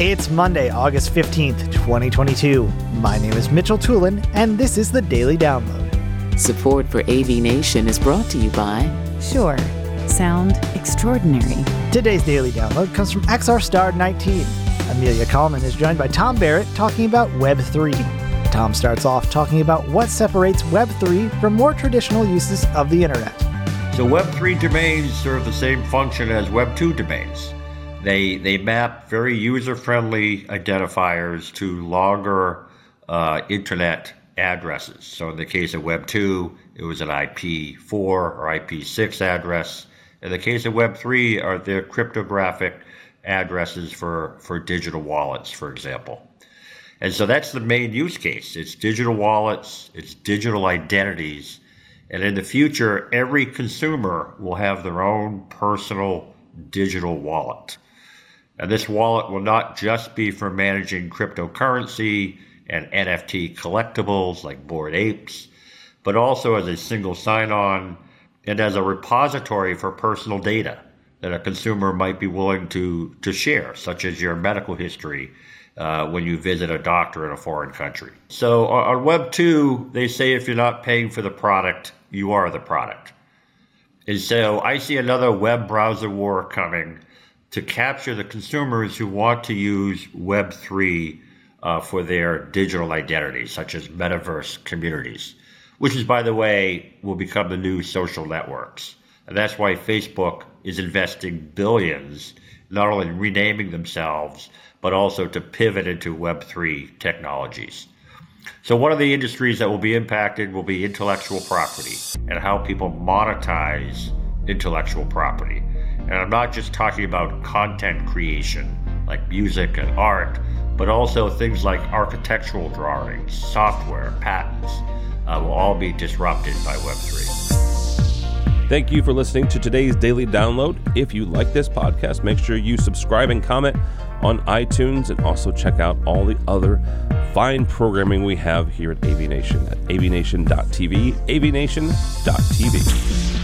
It's Monday, August 15th, 2022. My name is Mitchell Tulin, and this is the Daily Download. Support for AV Nation is brought to you by Shure, Sound extraordinary. Today's Daily Download comes from XR Star 19. Amelia Kallman is joined by Tom Barrett talking about Web3. Tom starts off talking about what separates Web3 from more traditional uses of the internet. So Web3 domains serve the same function as Web2 domains. They they map very user friendly identifiers to longer uh, internet addresses. So in the case of Web two, it was an IP4 or IP6 address. In the case of Web three, are the cryptographic addresses for for digital wallets, for example. And so that's the main use case. It's digital wallets, it's digital identities. And in the future, every consumer will have their own personal digital wallet. And this wallet will not just be for managing cryptocurrency and NFT collectibles like Bored Apes, but also as a single sign on and as a repository for personal data that a consumer might be willing to, to share, such as your medical history uh, when you visit a doctor in a foreign country. So on, on Web 2, they say if you're not paying for the product, you are the product. And so I see another web browser war coming to capture the consumers who want to use Web3 uh, for their digital identity, such as metaverse communities, which is, by the way, will become the new social networks. And that's why Facebook is investing billions, not only in renaming themselves, but also to pivot into Web3 technologies. So, one of the industries that will be impacted will be intellectual property and how people monetize intellectual property. And I'm not just talking about content creation, like music and art, but also things like architectural drawings, software, patents, uh, will all be disrupted by Web3. Thank you for listening to today's daily download. If you like this podcast, make sure you subscribe and comment on iTunes and also check out all the other fine programming we have here at AV Nation at avnation.tv, avnation.tv